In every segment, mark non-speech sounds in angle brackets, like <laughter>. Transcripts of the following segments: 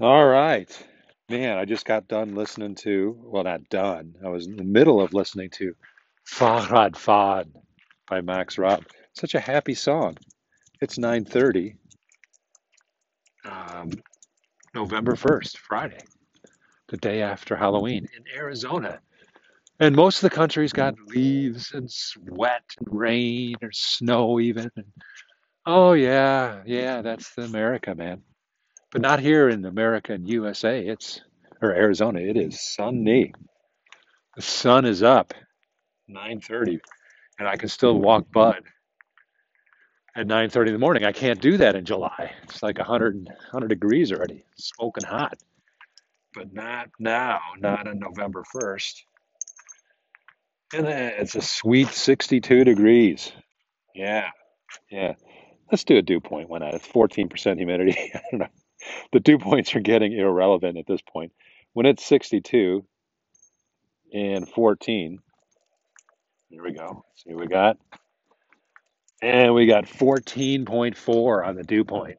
All right. Man, I just got done listening to, well, not done. I was in the middle of listening to Fahrrad fahr'n by Max Raabe. Such a happy song. It's 9:30, um, November 1st, Friday, the day after Halloween in Arizona. And most of the country's got leaves and sweat and rain or snow even. And, oh yeah, yeah, that's the America, man. But not here in America and USA. It's or Arizona. It is sunny. The sun is up, 9:30, and I can still walk Bud at 9:30 in the morning. I can't do that in July. It's like 100 100 degrees already, smoking hot. But not now, not on November 1st. And it's a sweet 62 degrees. Yeah, yeah. Let's do a dew point one out. It's 14% humidity. <laughs> I don't know. The dew <laughs> points are getting irrelevant at this point. When it's 62 and 14, here we go. See what we got? And we got 14.4 on the dew point.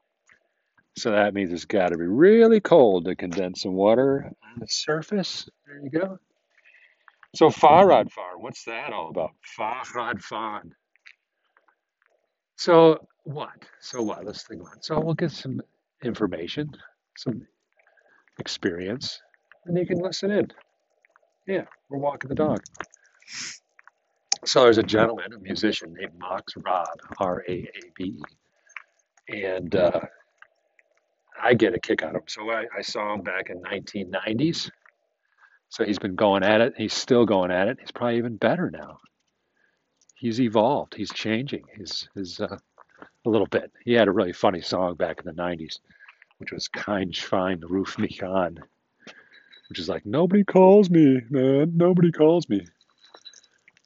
So that means it's got to be really cold to condense some water on the surface. There you go. So Farad Far, what's that all about? Farad Fan. So what? So what? Let's think about it. So we'll get some information, some experience, and you can listen in. Yeah, we're walking the dog. So there's a gentleman, a musician named Max Raabe, R A A B E, and uh, I get a kick out of him. So I, I saw him back in 1990s. So he's been going at it. He's still going at it. He's probably even better now. He's evolved. He's changing. He's, he's uh, a little bit. He had a really funny song back in the 90s, which was Kein Schwein Ruft mich an, which is like, nobody calls me, man. Nobody calls me.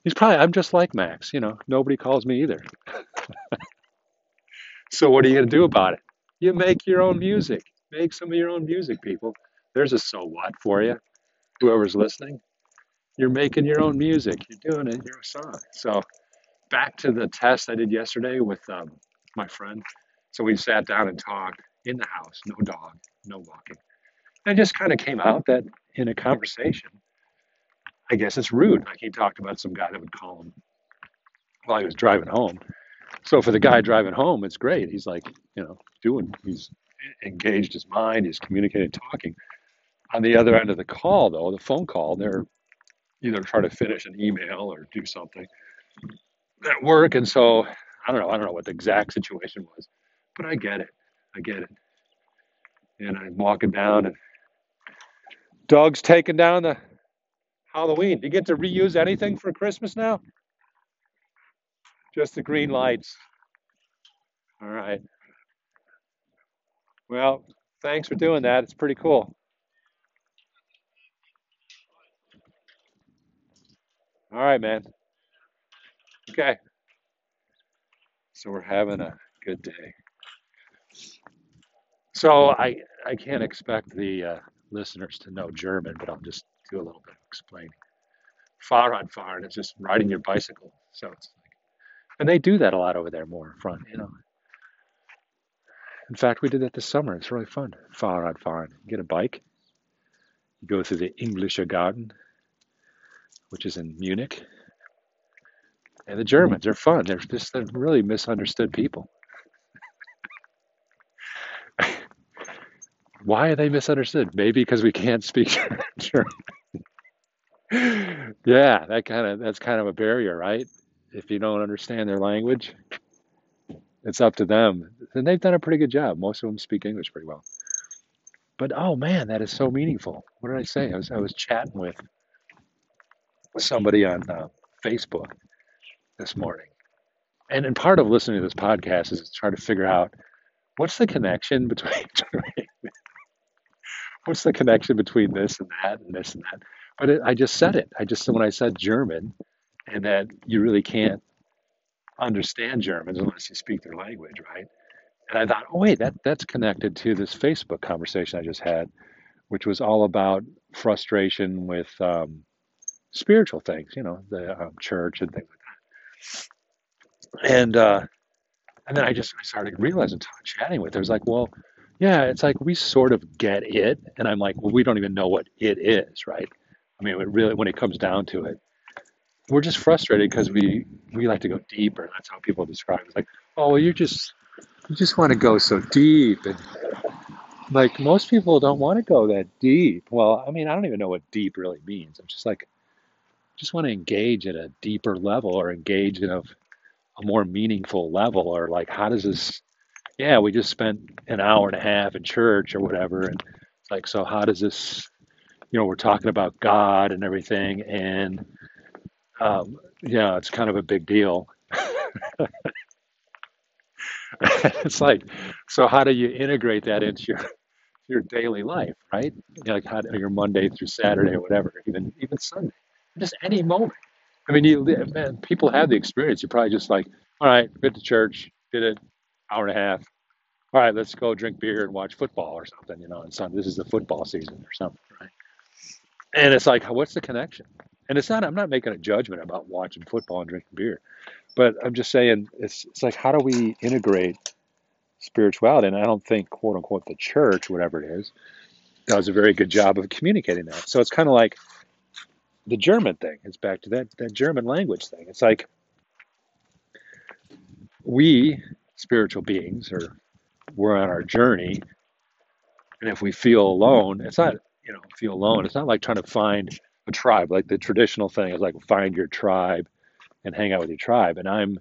He's probably, I'm just like Max, you know, nobody calls me either. <laughs> So what are you going to do about it? You make your own music. Make some of your own music, people. There's a so what for you. Whoever's listening, you're making your own music. You're doing it. You're a song. So back to the test I did yesterday with um, my friend. So we sat down and talked in the house, no dog, no walking. And it just kind of came out that in a conversation, I guess it's rude. Like he talked about some guy that would call him while he was driving home. So for the guy driving home, it's great. He's like, you know, doing, he's engaged his mind, he's communicating, talking. On the other end of the call, though, the phone call, they're either trying to finish an email or do something at work. And so I don't know, I don't know what the exact situation was, but I get it. I get it. And I'm walking down and Doug's taking down the Halloween. Do you get to reuse anything for Christmas now? Just the green lights. All right. Well, thanks for doing that. It's pretty cool. All right, man. Okay. So we're having a good day. So I I can't expect the uh, listeners to know German, but I'll just do a little bit of explaining. Fahrradfahren is just riding your bicycle. So it's like, and they do that a lot over there more in front, you know. In fact, we did that this summer. It's really fun. Fahrradfahren. You get a bike, you go through the Englischer Garden, which is in Munich, and the Germans are fun. They're just they're really misunderstood people. Why are they misunderstood? Maybe because we can't speak <laughs> German. Yeah, that kind of that's kind of a barrier, right? If you don't understand their language, it's up to them. And they've done a pretty good job. Most of them speak English pretty well. But oh man, that is so meaningful. What did I say? I was I was chatting with somebody on uh, Facebook this morning, and and part of listening to this podcast is trying to figure out what's the connection between <laughs> what's the connection between this and that and this and that. But it, I just said it. I just when I said German, and that you really can't understand Germans unless you speak their language, right? And I thought, oh wait, that that's connected to this Facebook conversation I just had, which was all about frustration with um, spiritual things, you know, the um, church and things like that. And uh, and then I just I started realizing, chatting with her, I was like, well, yeah, it's like we sort of get it, and I'm like, well, we don't even know what it is, right? I mean, it really, when it comes down to it, we're just frustrated because we we like to go deeper. That's how people describe it. It's like, oh, well, you just you just want to go so deep, and like most people don't want to go that deep. Well, I mean, I don't even know what deep really means. I'm just like, just want to engage at a deeper level or engage in a, a more meaningful level, or like, how does this? Yeah, we just spent an hour and a half in church or whatever, and it's like, so how does this? You know, we're talking about God and everything, and um, yeah, it's kind of a big deal. <laughs> it's like, so how do you integrate that into your your daily life, right? Like how your Monday through Saturday or whatever, even even Sunday, just any moment. I mean, you man, people have the experience. You're probably just like, all right, get to church, did it, hour and a half. All right, let's go drink beer and watch football or something. You know, and Sunday this is the football season or something, right? And it's like, what's the connection? And it's not. I'm not making a judgment about watching football and drinking beer, but I'm just saying it's it's like, how do we integrate spirituality? And I don't think, quote unquote, the church, whatever it is, does a very good job of communicating that. So it's kind of like the German thing. It's back to that that German language thing. It's like we spiritual beings or we're on our journey, and if we feel alone, it's not you know feel alone. It's not like trying to find a tribe. Like the traditional thing is like find your tribe and hang out with your tribe. And I'm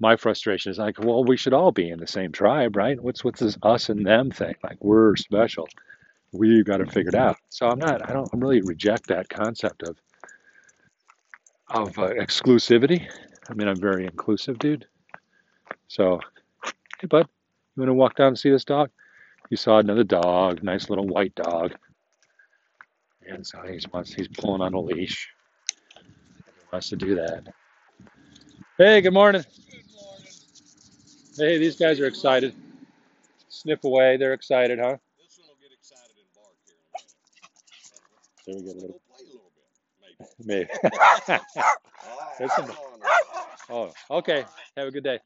my frustration is like, well, we should all be in the same tribe, right? What's what's this us and them thing? Like we're special. We've got to figure it out. So I'm not. I don't. I'm really reject that concept of of uh, exclusivity. I mean, I'm very inclusive, dude. So, hey, bud, you want to walk down and see this dog? You saw another dog, nice little white dog, and so he's wants he's pulling on a leash. He wants to do that. Hey, good morning. Hey, these guys are excited. Sniff away. They're excited, huh? This one will get excited and bark here. there here we go. A little. Play a little bit, maybe. maybe. <laughs> Oh, Oh, okay. Have a good day.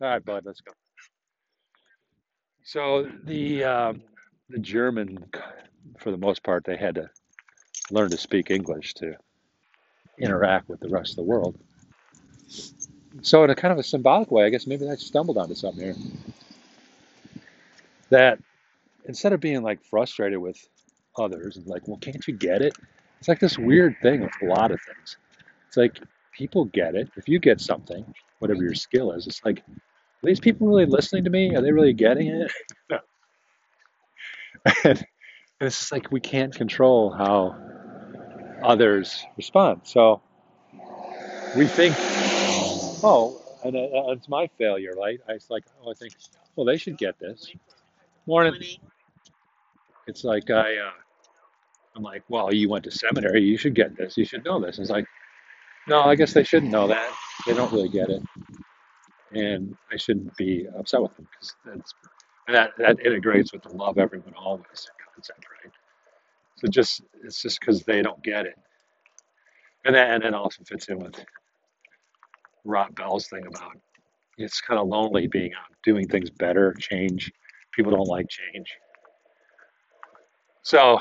All right, bud. Let's go. So the um, the German, for the most part, they had to learn to speak English to interact with the rest of the world. So in a kind of a symbolic way, I guess maybe I stumbled onto something here. That instead of being like frustrated with others and like, well, can't you get it? It's like this weird thing with a lot of things. It's like people get it. If you get something, whatever your skill is, it's like, are these people really listening to me? Are they really getting it? <laughs> and it's just like we can't control how others respond. So we think, oh, and uh, it's my failure, right? I was like, oh, I think, well, they should get this. Morning. It's like I, uh, I'm like, well, you went to seminary, you should get this, you should know this. It's like, no, I guess they shouldn't know that. They don't really get it, and I shouldn't be upset with them because that's that that integrates with the love everyone always concept, right? So just it's just because they don't get it, and that and it also fits in with Rob Bell's thing about it's kind of lonely being out doing things better, change. People don't like change. So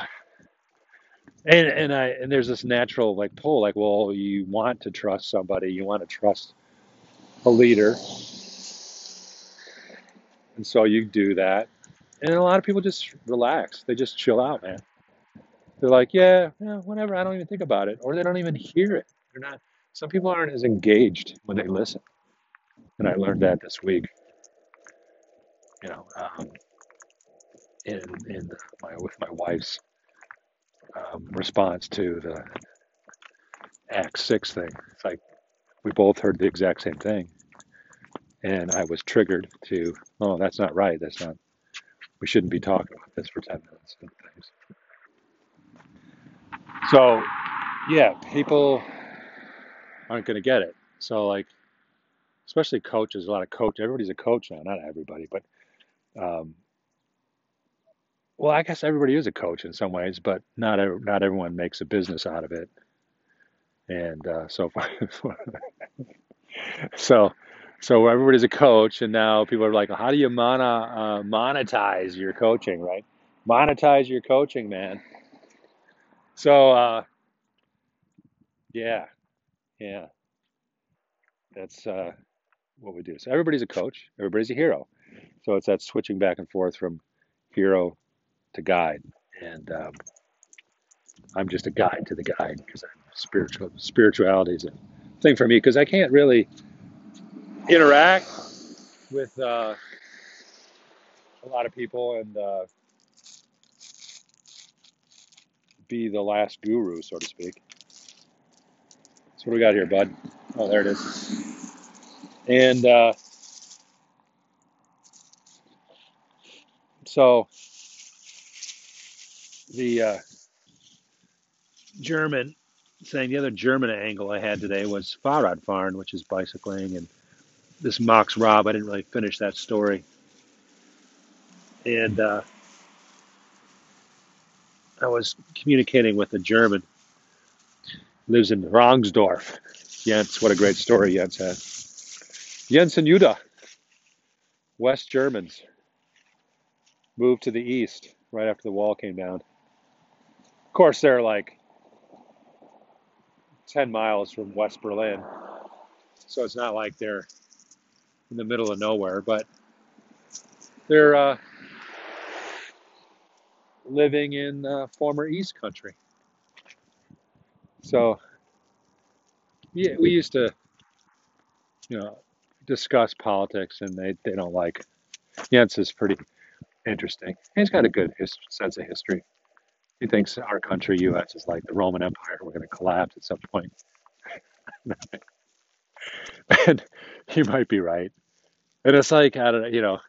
and and I and there's this natural like pull, like, well, you want to trust somebody, you want to trust a leader, and so you do that. And a lot of people just relax. They just chill out, man. They're like, yeah, yeah, whatever. I don't even think about it, or they don't even hear it. They're not. Some people aren't as engaged when they listen, and I learned that this week. You know, um, in in my with my wife's um, response to the Act Six thing. It's like we both heard the exact same thing, and I was triggered to, oh, that's not right. That's not. We shouldn't be talking about this for ten minutes and things. So, yeah, people aren't going to get it. So, like, especially coaches, a lot of coach. Everybody's a coach now. Not everybody, but um, well, I guess everybody is a coach in some ways, but not not everyone makes a business out of it. And uh, so, <laughs> so So everybody's a coach, and now people are like, "How do you mono, uh, monetize your coaching?" Right? Monetize your coaching, man. So uh, yeah, yeah, that's uh, what we do. So everybody's a coach. Everybody's a hero. So it's that switching back and forth from hero to guide, and um, I'm just a guide to the guide because spiritual. Spirituality is a thing for me because I can't really interact with uh, a lot of people and uh, be the last guru, so to speak. So what do we got here, bud? Oh, there it is. And uh, so the uh, German saying the other German angle I had today was Fahrradfahren, which is bicycling, and this Max Raabe. I didn't really finish that story, and uh, I was communicating with a German lives in Rangsdorf. Jens, what a great story Jens had. Jens and Judah, West Germans, moved to the east right after the wall came down. Course, they're like 10 miles from West Berlin, so it's not like they're in the middle of nowhere, but they're uh, living in uh, former East Country. So yeah, we used to, you know, discuss politics, and they, they don't like. Jens is pretty interesting. He's got a good his, sense of history. He thinks our country, U.S., is like the Roman Empire. We're going to collapse at some point. <laughs> and he might be right. And it's like, I don't know, you know,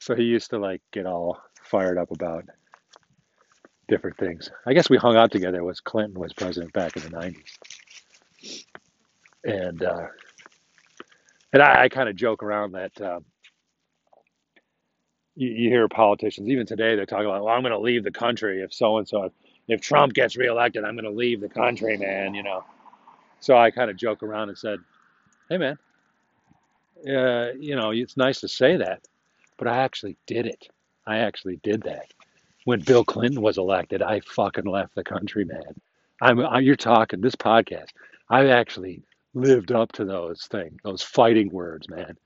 so he used to like get all fired up about different things. I guess we hung out together was Clinton was president back in the 90s. And, uh, and I, I kind of joke around that um, you, you hear politicians, even today, they're talking about, well, I'm going to leave the country if so and so, if Trump gets reelected, I'm going to leave the country, man, you know. So I kind of joke around and said, hey, man, uh, you know, it's nice to say that, but I actually did it. I actually did that. When Bill Clinton was elected, I fucking left the country, man. I'm, I, you're talking this podcast. I actually lived up to those things, those fighting words, man.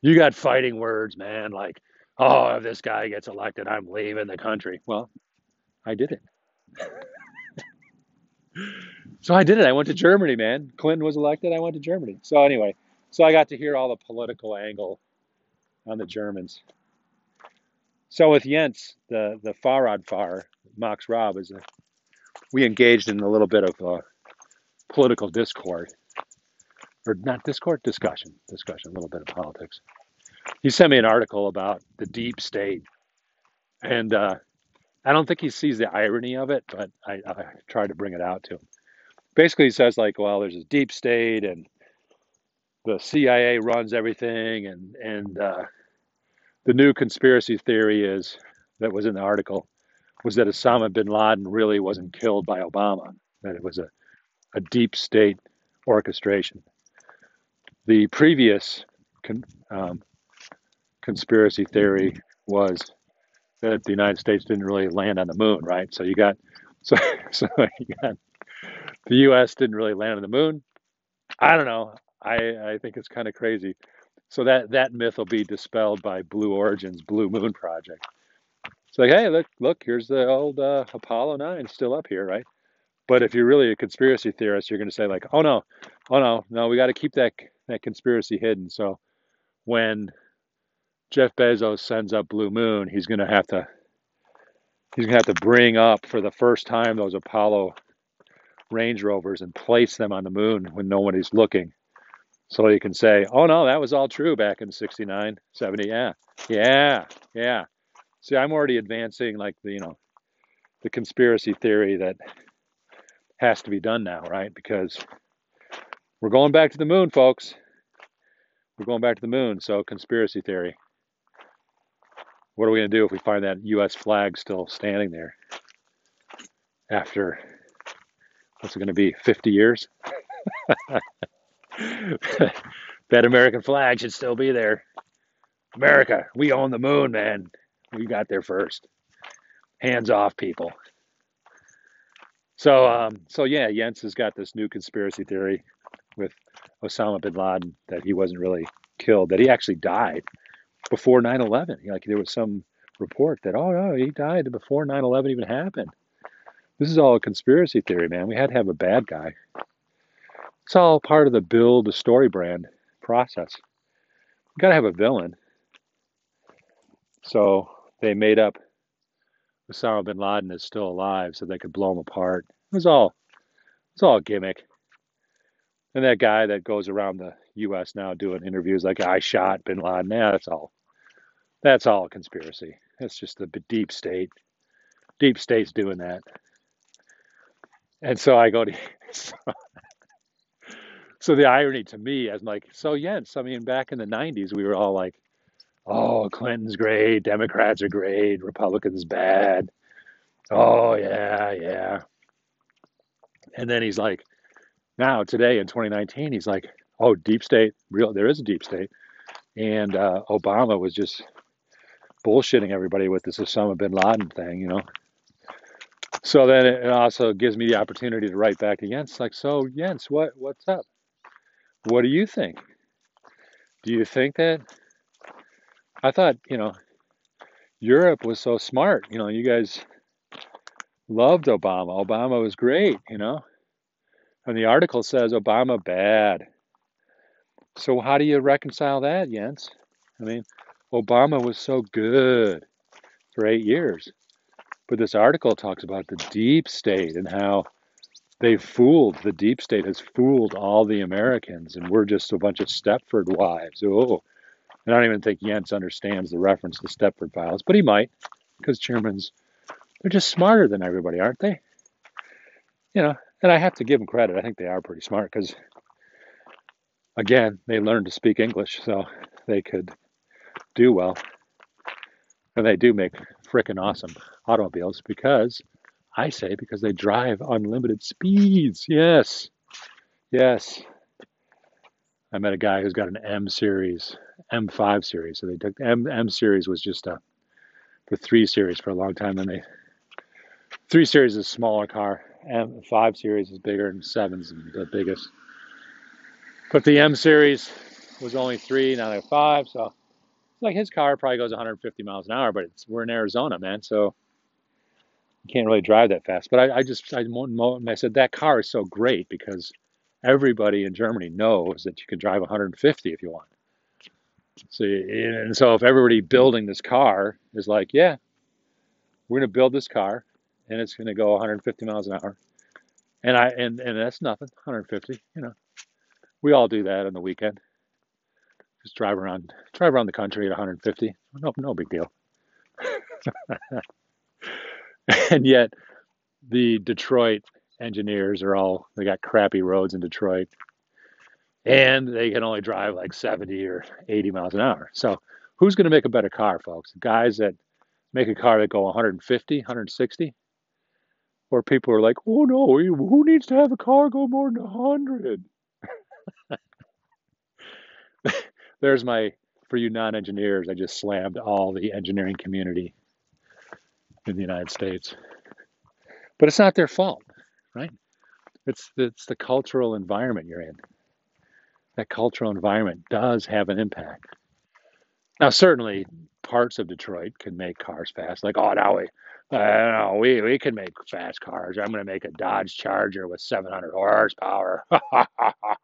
You got fighting words, man, like, oh, if this guy gets elected, I'm leaving the country. Well, I did it. <laughs> So I did it. I went to Germany, man. Clinton was elected. I went to Germany. So anyway, so I got to hear all the political angle on the Germans. So with Jens, the the Fahrradfahrer, Max Raabe, is a, we engaged in a little bit of uh, political discord, or not discord, discussion, discussion, a little bit of politics. He sent me an article about the deep state, and uh, I don't think he sees the irony of it, but I, I tried to bring it out to him. Basically, he says like, well, there's a deep state, and the CIA runs everything, and and uh, the new conspiracy theory is that was in the article was that Osama bin Laden really wasn't killed by Obama, that it was a, a deep state orchestration. The previous con, um, conspiracy theory was that the United States didn't really land on the moon, right? So you got <laughs> so so you got the U.S. didn't really land on the moon. I don't know. I I think it's kind of crazy. So that that myth will be dispelled by Blue Origin's Blue Moon project. It's like, hey, look, look, here's the old uh, Apollo 9 still up here, right? But if you're really a conspiracy theorist, you're going to say like, oh no, oh no, no, we got to keep that that conspiracy hidden. So when Jeff Bezos sends up Blue Moon, he's going to have to he's going to have to bring up for the first time those Apollo Range Rovers and place them on the moon when nobody's looking. So you can say, oh no, that was all true back in 69, 70. Yeah, yeah, yeah. See, I'm already advancing like the, you know, the conspiracy theory that has to be done now, right? Because we're going back to the moon, folks. We're going back to the moon. So, conspiracy theory. What are we going to do if we find that U.S. flag still standing there after, what's it going to be, 50 years? <laughs> That American flag should still be there. America, we own the moon, man. We got there first. Hands off, people. So, um, so yeah, Jens has got this new conspiracy theory with Osama bin Laden that he wasn't really killed, that he actually died before 9/11. Like there was some report that, oh no, he died before 9/11 even happened. This is all a conspiracy theory, man. We had to have a bad guy. It's all part of the build a story brand process. You got to have a villain. So they made up Osama bin Laden is still alive so they could blow him apart. It was all it's all gimmick. And that guy that goes around the US now doing interviews like I shot bin Laden, yeah, that's all that's all conspiracy. That's just the deep state. Deep state's doing that. And so I go to so, <laughs> so the irony to me as like, so Jens, I mean back in the nineties we were all like, Oh, Clinton's great, Democrats are great, Republicans bad. Oh yeah, yeah. And then he's like, now today in 2019, he's like, oh, deep state, real, there is a deep state. And uh, Obama was just bullshitting everybody with this Osama bin Laden thing, you know. So then it also gives me the opportunity to write back to Jens, like, so Jens, what what's up? What do you think? Do you think that? I thought, you know, Europe was so smart. You know, you guys loved Obama. Obama was great, you know. And the article says Obama bad. So how do you reconcile that, Jens? I mean, Obama was so good for eight years. But this article talks about the deep state and how they fooled, the deep state has fooled all the Americans, and we're just a bunch of Stepford wives. Oh, and I don't even think Jens understands the reference to Stepford files, but he might, because Germans, they're just smarter than everybody, aren't they? You know, and I have to give them credit. I think they are pretty smart because, again, they learned to speak English, so they could do well. And they do make frickin' awesome automobiles because I say because they drive unlimited speeds. Yes. Yes. I met a guy who's got an M series, M5 series. So they took M M series was just a the three series for a long time. And they three series is a smaller car. M five series is bigger, and seven's the biggest. But the M series was only three, now they're five. So like his car probably goes 150 miles an hour, but we're in Arizona, man. So you can't really drive that fast. But I, I just I, I said that car is so great because everybody in Germany knows that you can drive 150 if you want. So and so if everybody building this car is like, yeah, we're going to build this car and it's going to go 150 miles an hour, and I and and that's nothing, 150. You know, we all do that on the weekend. Just drive around, drive around the country at 150. No, no big deal. <laughs> and yet, the Detroit engineers are all they got crappy roads in Detroit, and they can only drive like 70 or 80 miles an hour. So, who's going to make a better car, folks? Guys that make a car that go 150, 160, or people are like, oh no, who needs to have a car go more than 100? <laughs> There's my for you non-engineers. I just slammed all the engineering community in the United States, but it's not their fault, right? It's it's the cultural environment you're in. That cultural environment does have an impact. Now, certainly, parts of Detroit can make cars fast. Like, oh, now we, uh, we we can make fast cars. I'm going to make a Dodge Charger with 700 horsepower. <laughs>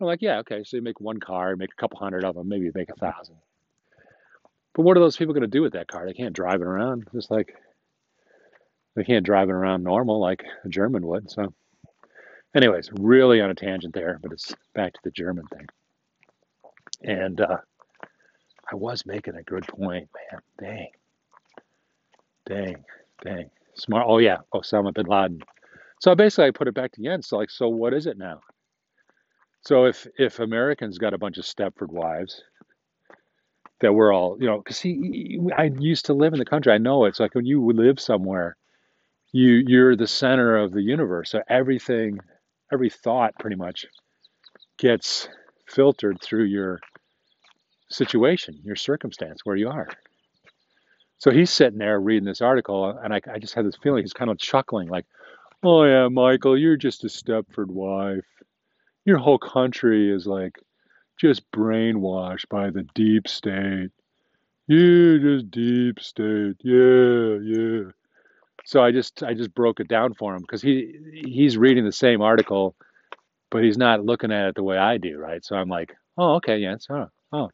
I'm like, yeah, okay. So you make one car, make a couple hundred of them, maybe you make a thousand. But what are those people going to do with that car? They can't drive it around, just like they can't drive it around normal like a German would. So, anyways, really on a tangent there, but it's back to the German thing. And uh, I was making a good point, man. Dang, dang, dang. Smart. Oh yeah, Osama bin Laden. So basically, I put it back to Jens. So like, so what is it now? So if if Americans got a bunch of Stepford wives that we're all, you know, because see, I used to live in the country. I know it's like when you live somewhere, you you're the center of the universe. So everything, every thought, pretty much gets filtered through your situation, your circumstance, where you are. So he's sitting there reading this article, and I, I just had this feeling he's kind of chuckling, like, "Oh yeah, Michael, you're just a Stepford wife. Your whole country is like just brainwashed by the deep state. You just deep state, yeah, yeah." So I just I just broke it down for him because he he's reading the same article, but he's not looking at it the way I do, right? So I'm like, "Oh, okay, yeah, oh, oh,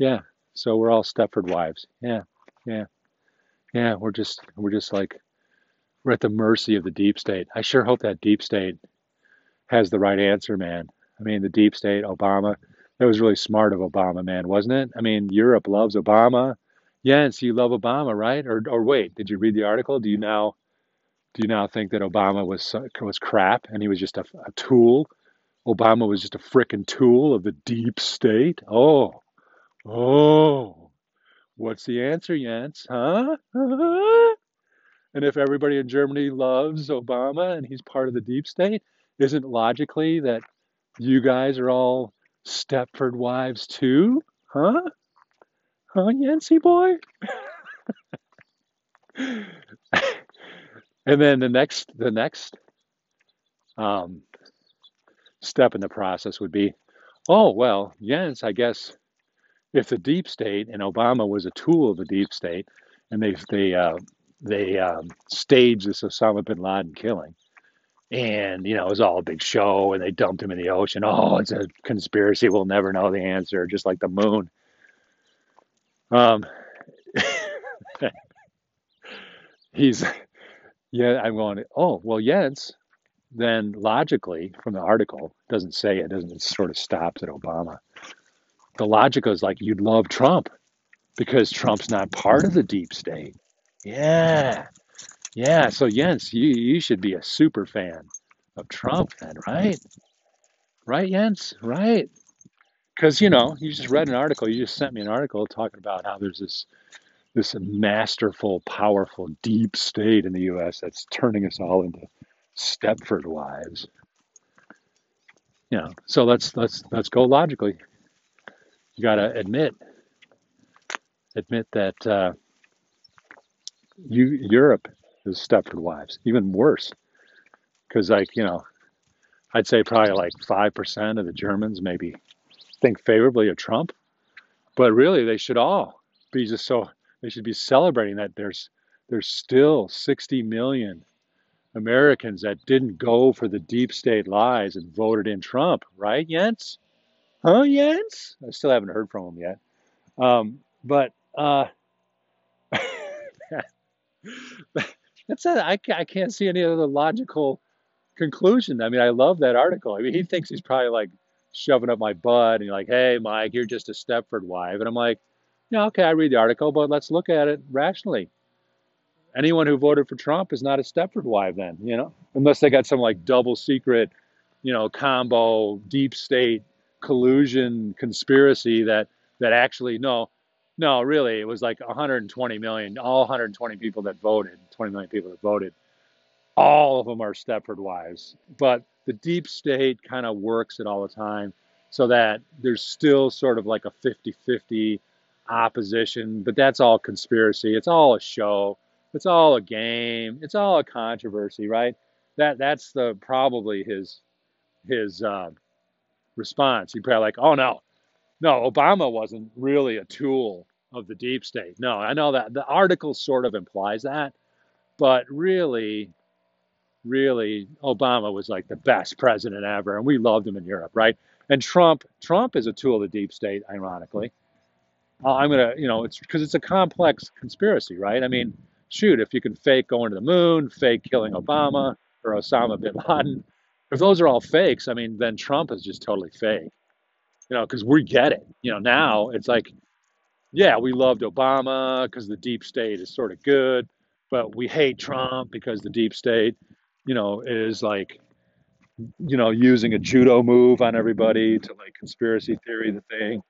yeah." So we're all Stepford wives, yeah, yeah. Yeah, we're just we're just like we're at the mercy of the deep state. I sure hope that deep state has the right answer, man. I mean, the deep state, Obama, that was really smart of Obama, man, wasn't it? I mean, Europe loves Obama. Yes, you love Obama, right? Or or wait, did you read the article? Do you now do you now think that Obama was was crap and he was just a, a tool? Obama was just a frickin' tool of the deep state? Oh, oh. What's the answer, Jens? Huh? <laughs> and if everybody in Germany loves Obama and he's part of the deep state, isn't logically that you guys are all Stepford wives too? Huh? Huh, Yancey boy? <laughs> and then the next the next um, step in the process would be, oh well, Jens, I guess if the deep state and Obama was a tool of the deep state, and they they uh, they um, staged this Osama bin Laden killing, and you know it was all a big show, and they dumped him in the ocean. Oh, it's a conspiracy. We'll never know the answer, just like the moon. Um, <laughs> he's yeah. I'm going. Oh well, yes. Then logically, from the article, doesn't say it doesn't. It sort of stops at Obama the logic is like you'd love Trump because Trump's not part of the deep state. Yeah. Yeah. So Jens, you, you should be a super fan of Trump then, right? Right, Jens? Right. Because you know, you just read an article, you just sent me an article talking about how there's this this masterful, powerful, deep state in the US that's turning us all into Stepford wives. You know, so let's let's let's go logically you got to admit admit that uh, you Europe is Stepford wives, even worse, because like you know, I'd say probably like five percent of the Germans maybe think favorably of Trump, but really they should all be just so they should be celebrating that there's there's still 60 million Americans that didn't go for the deep state lies and voted in Trump, right, Jens? Huh, Jens? I still haven't heard from him yet. Um, but uh, <laughs> that's I, I can't see any other logical conclusion. I mean, I love that article. I mean, he thinks he's probably like shoving up my butt and like, hey, Mike, you're just a Stepford wife. And I'm like, yeah, okay, I read the article, but let's look at it rationally. Anyone who voted for Trump is not a Stepford wife then, you know, unless they got some like double secret, you know, combo deep state collusion conspiracy that that actually no no really it was like 120 million all 120 people that voted 20 million people that voted. All of them are stepford wives but the deep state kind of works it all the time so that there's still sort of like a 50-50 opposition but that's all conspiracy. It's all a show. It's all a game. It's all a controversy right? That that's the probably his his uh, response. He'd probably like, oh no, no, Obama wasn't really a tool of the deep state. No, I know that the article sort of implies that, but really, really, Obama was like the best president ever, and we loved him in Europe, right? And Trump, Trump is a tool of the deep state, ironically. Uh, I'm gonna, you know, it's because it's a complex conspiracy, right? I mean, shoot, if you can fake going to the moon, fake killing Obama or Osama bin Laden, if those are all fakes, I mean, then Trump is just totally fake. You know, because we get it. You know, now it's like, yeah, we loved Obama because the deep state is sort of good, but we hate Trump because the deep state, you know, is like, you know, using a judo move on everybody to like conspiracy theory the thing.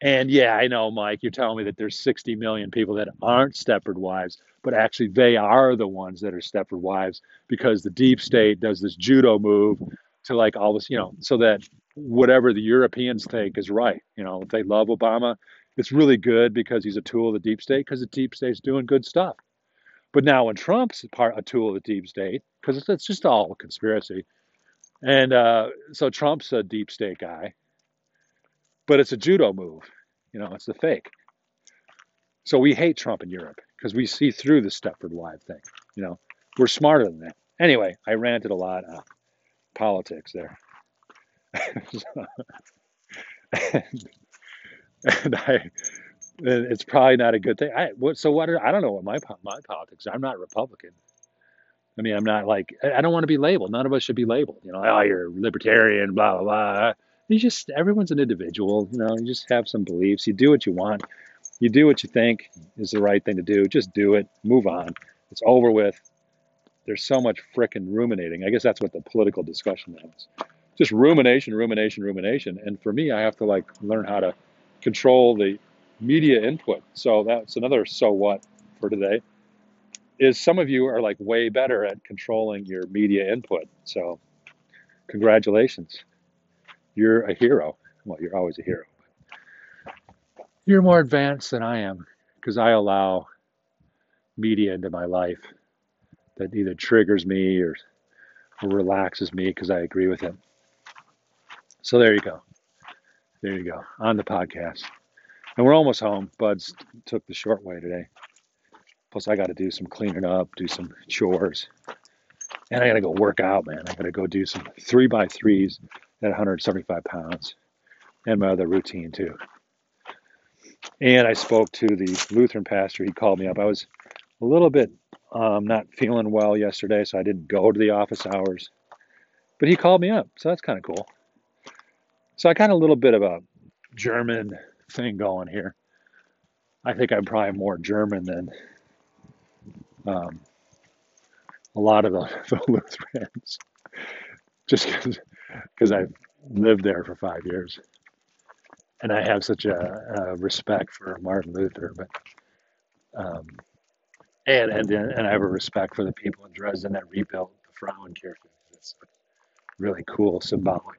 And yeah, I know, Mike, you're telling me that there's 60 million people that aren't Stepford wives, but actually they are the ones that are Stepford wives because the deep state does this judo move to like all this, you know, so that whatever the Europeans think is right. You know, if they love Obama, it's really good because he's a tool of the deep state because the deep state's doing good stuff. But now when Trump's part a tool of the deep state, because it's, it's just all a conspiracy, and uh, so Trump's a deep state guy, but it's a judo move. You know, it's the fake. So we hate Trump in Europe because we see through the Stepford Wife thing. You know, we're smarter than that. Anyway, I ranted a lot on politics there. And, and I, it's probably not a good thing. I so what? Are, I don't know what my my politics. Are. I'm not Republican. I mean, I'm not like I don't want to be labeled. None of us should be labeled. You know, oh, you're libertarian, blah blah blah. You just everyone's an individual. You know, you just have some beliefs. You do what you want. You do what you think is the right thing to do. Just do it. Move on. It's over with. There's so much frickin' ruminating. I guess that's what the political discussion is. Just rumination, rumination, rumination. And for me, I have to like learn how to control the media input. So that's another so what for today. Is some of you are like way better at controlling your media input. So congratulations. You're a hero. Well, you're always a hero. You're more advanced than I am because I allow media into my life that either triggers me or, relaxes me because I agree with it. So there you go. There you go. On the podcast. And we're almost home. Buds took the short way today. Plus, I got to do some cleaning up, do some chores. And I got to go work out, man. I got to go do some three by threes at 175 pounds and my other routine, too. And I spoke to the Lutheran pastor. He called me up. I was a little bit um, not feeling well yesterday, so I didn't go to the office hours. But he called me up, so that's kind of cool. So I got a little bit of a German thing going here. I think I'm probably more German than um, a lot of the, <laughs> the Lutherans, just because I've lived there for five years, and I have such a, a respect for Martin Luther, but um, and and and I have a respect for the people in Dresden that rebuilt the Frauenkirche. It's really cool symbolic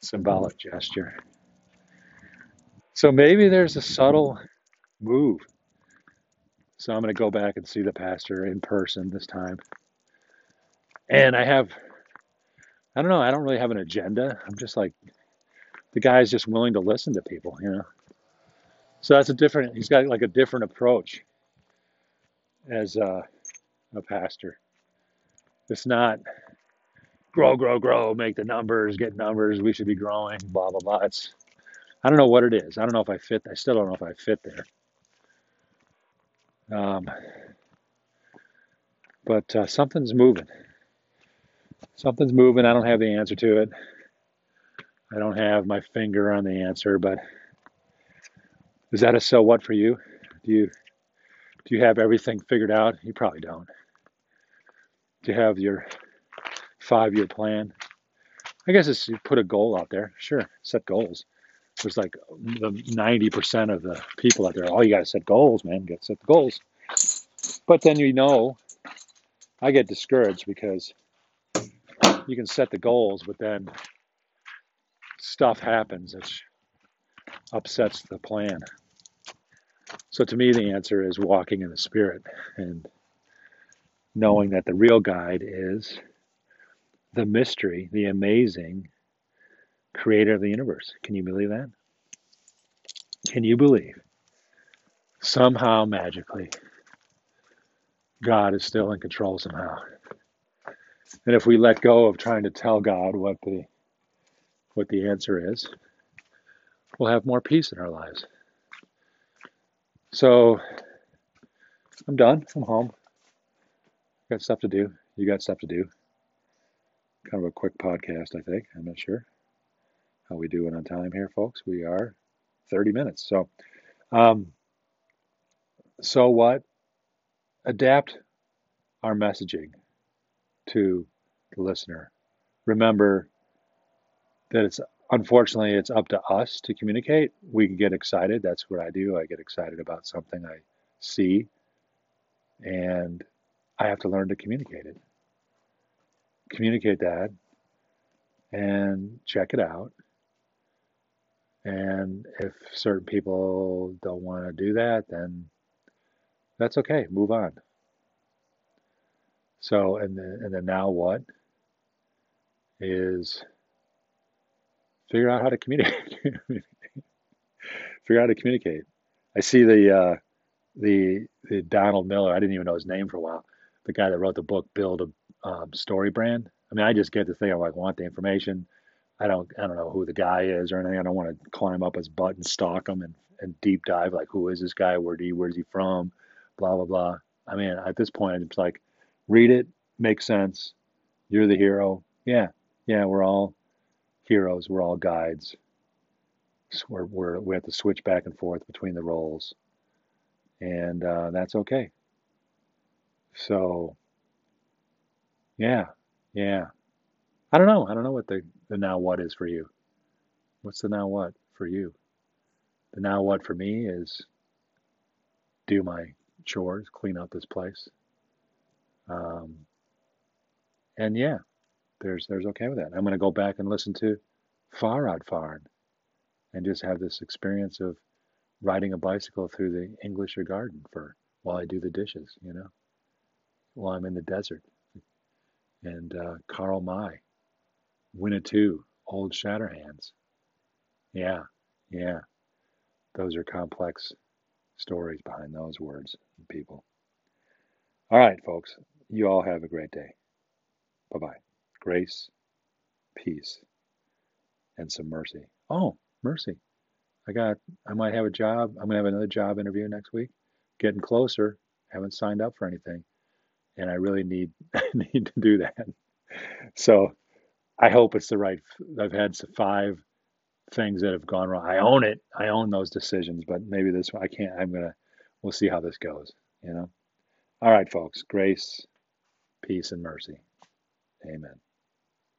symbolic gesture. So maybe there's a subtle move. So I'm going to go back and see the pastor in person this time. And I have, I don't know, I don't really have an agenda. I'm just like, the guy's just willing to listen to people, you know? So that's a different, he's got like a different approach as a, a pastor. It's not grow, grow, grow, make the numbers, get numbers, we should be growing, blah, blah, blah. It's, I don't know what it is. I don't know if I fit. I still don't know if I fit there. Um, but uh, something's moving. Something's moving. I don't have the answer to it. I don't have my finger on the answer, but is that a so what for you? Do you do you have everything figured out? You probably don't. Do you have your five year plan? I guess it's you put a goal out there. Sure, set goals there's like the 90% of the people out there, oh, you got to set goals, man, get set the goals. But then you know, I get discouraged because you can set the goals, but then stuff happens that upsets the plan. So to me, the answer is walking in the Spirit and knowing that the real guide is the mystery, the amazing creator of the universe. Can you believe that? Can you believe somehow magically God is still in control somehow? And if we let go of trying to tell God what the what the answer is, we'll have more peace in our lives. So I'm done. I'm home. Got stuff to do. You got stuff to do. Kind of a quick podcast, I think. I'm not sure. How we doing on time here, folks? We are 30 minutes. So, um, so what? Adapt our messaging to the listener. Remember that it's unfortunately it's up to us to communicate. We can get excited. That's what I do. I get excited about something I see, and I have to learn to communicate it. Communicate that and check it out. And if certain people don't want to do that, then that's okay. Move on. So, and the, and the now what is figure out how to communicate. <laughs> figure out how to communicate. I see the uh, the the Donald Miller. I didn't even know his name for a while. The guy that wrote the book, Build a um, StoryBrand. I mean, I just get the thing. I like want the information. I don't I don't know who the guy is or anything. I don't want to climb up his butt and stalk him and, and deep dive like who is this guy? Where he where's he from? Blah blah blah. I mean, at this point, it's like read it, makes sense. You're the hero. Yeah, yeah, we're all heroes. We're all guides. So we're, we're we have to switch back and forth between the roles, and uh, that's okay. So yeah, yeah. I don't know. I don't know what the the now what is for you. What's the now what for you? The now what for me is do my chores, clean up this place, um, and yeah, there's there's okay with that. I'm going to go back and listen to Fahrrad fahr'n and just have this experience of riding a bicycle through the Englischer garden for while I do the dishes, you know, while I'm in the desert. And uh, Karl May, Winnetou, Old Shatterhands. Yeah, yeah, those are complex stories behind those words and people. All right, folks, you all have a great day. Bye bye. Grace, peace, and some mercy. Oh, mercy. I got, I might have a job. I'm going to have another job interview next week. Getting closer. Haven't signed up for anything. And I really need, <laughs> need to do that. So I hope it's the right, I've had five things that have gone wrong. I own it. I own those decisions, but maybe this one, I can't, I'm to, we'll see how this goes, you know? All right, folks. Grace, peace, and mercy. Amen.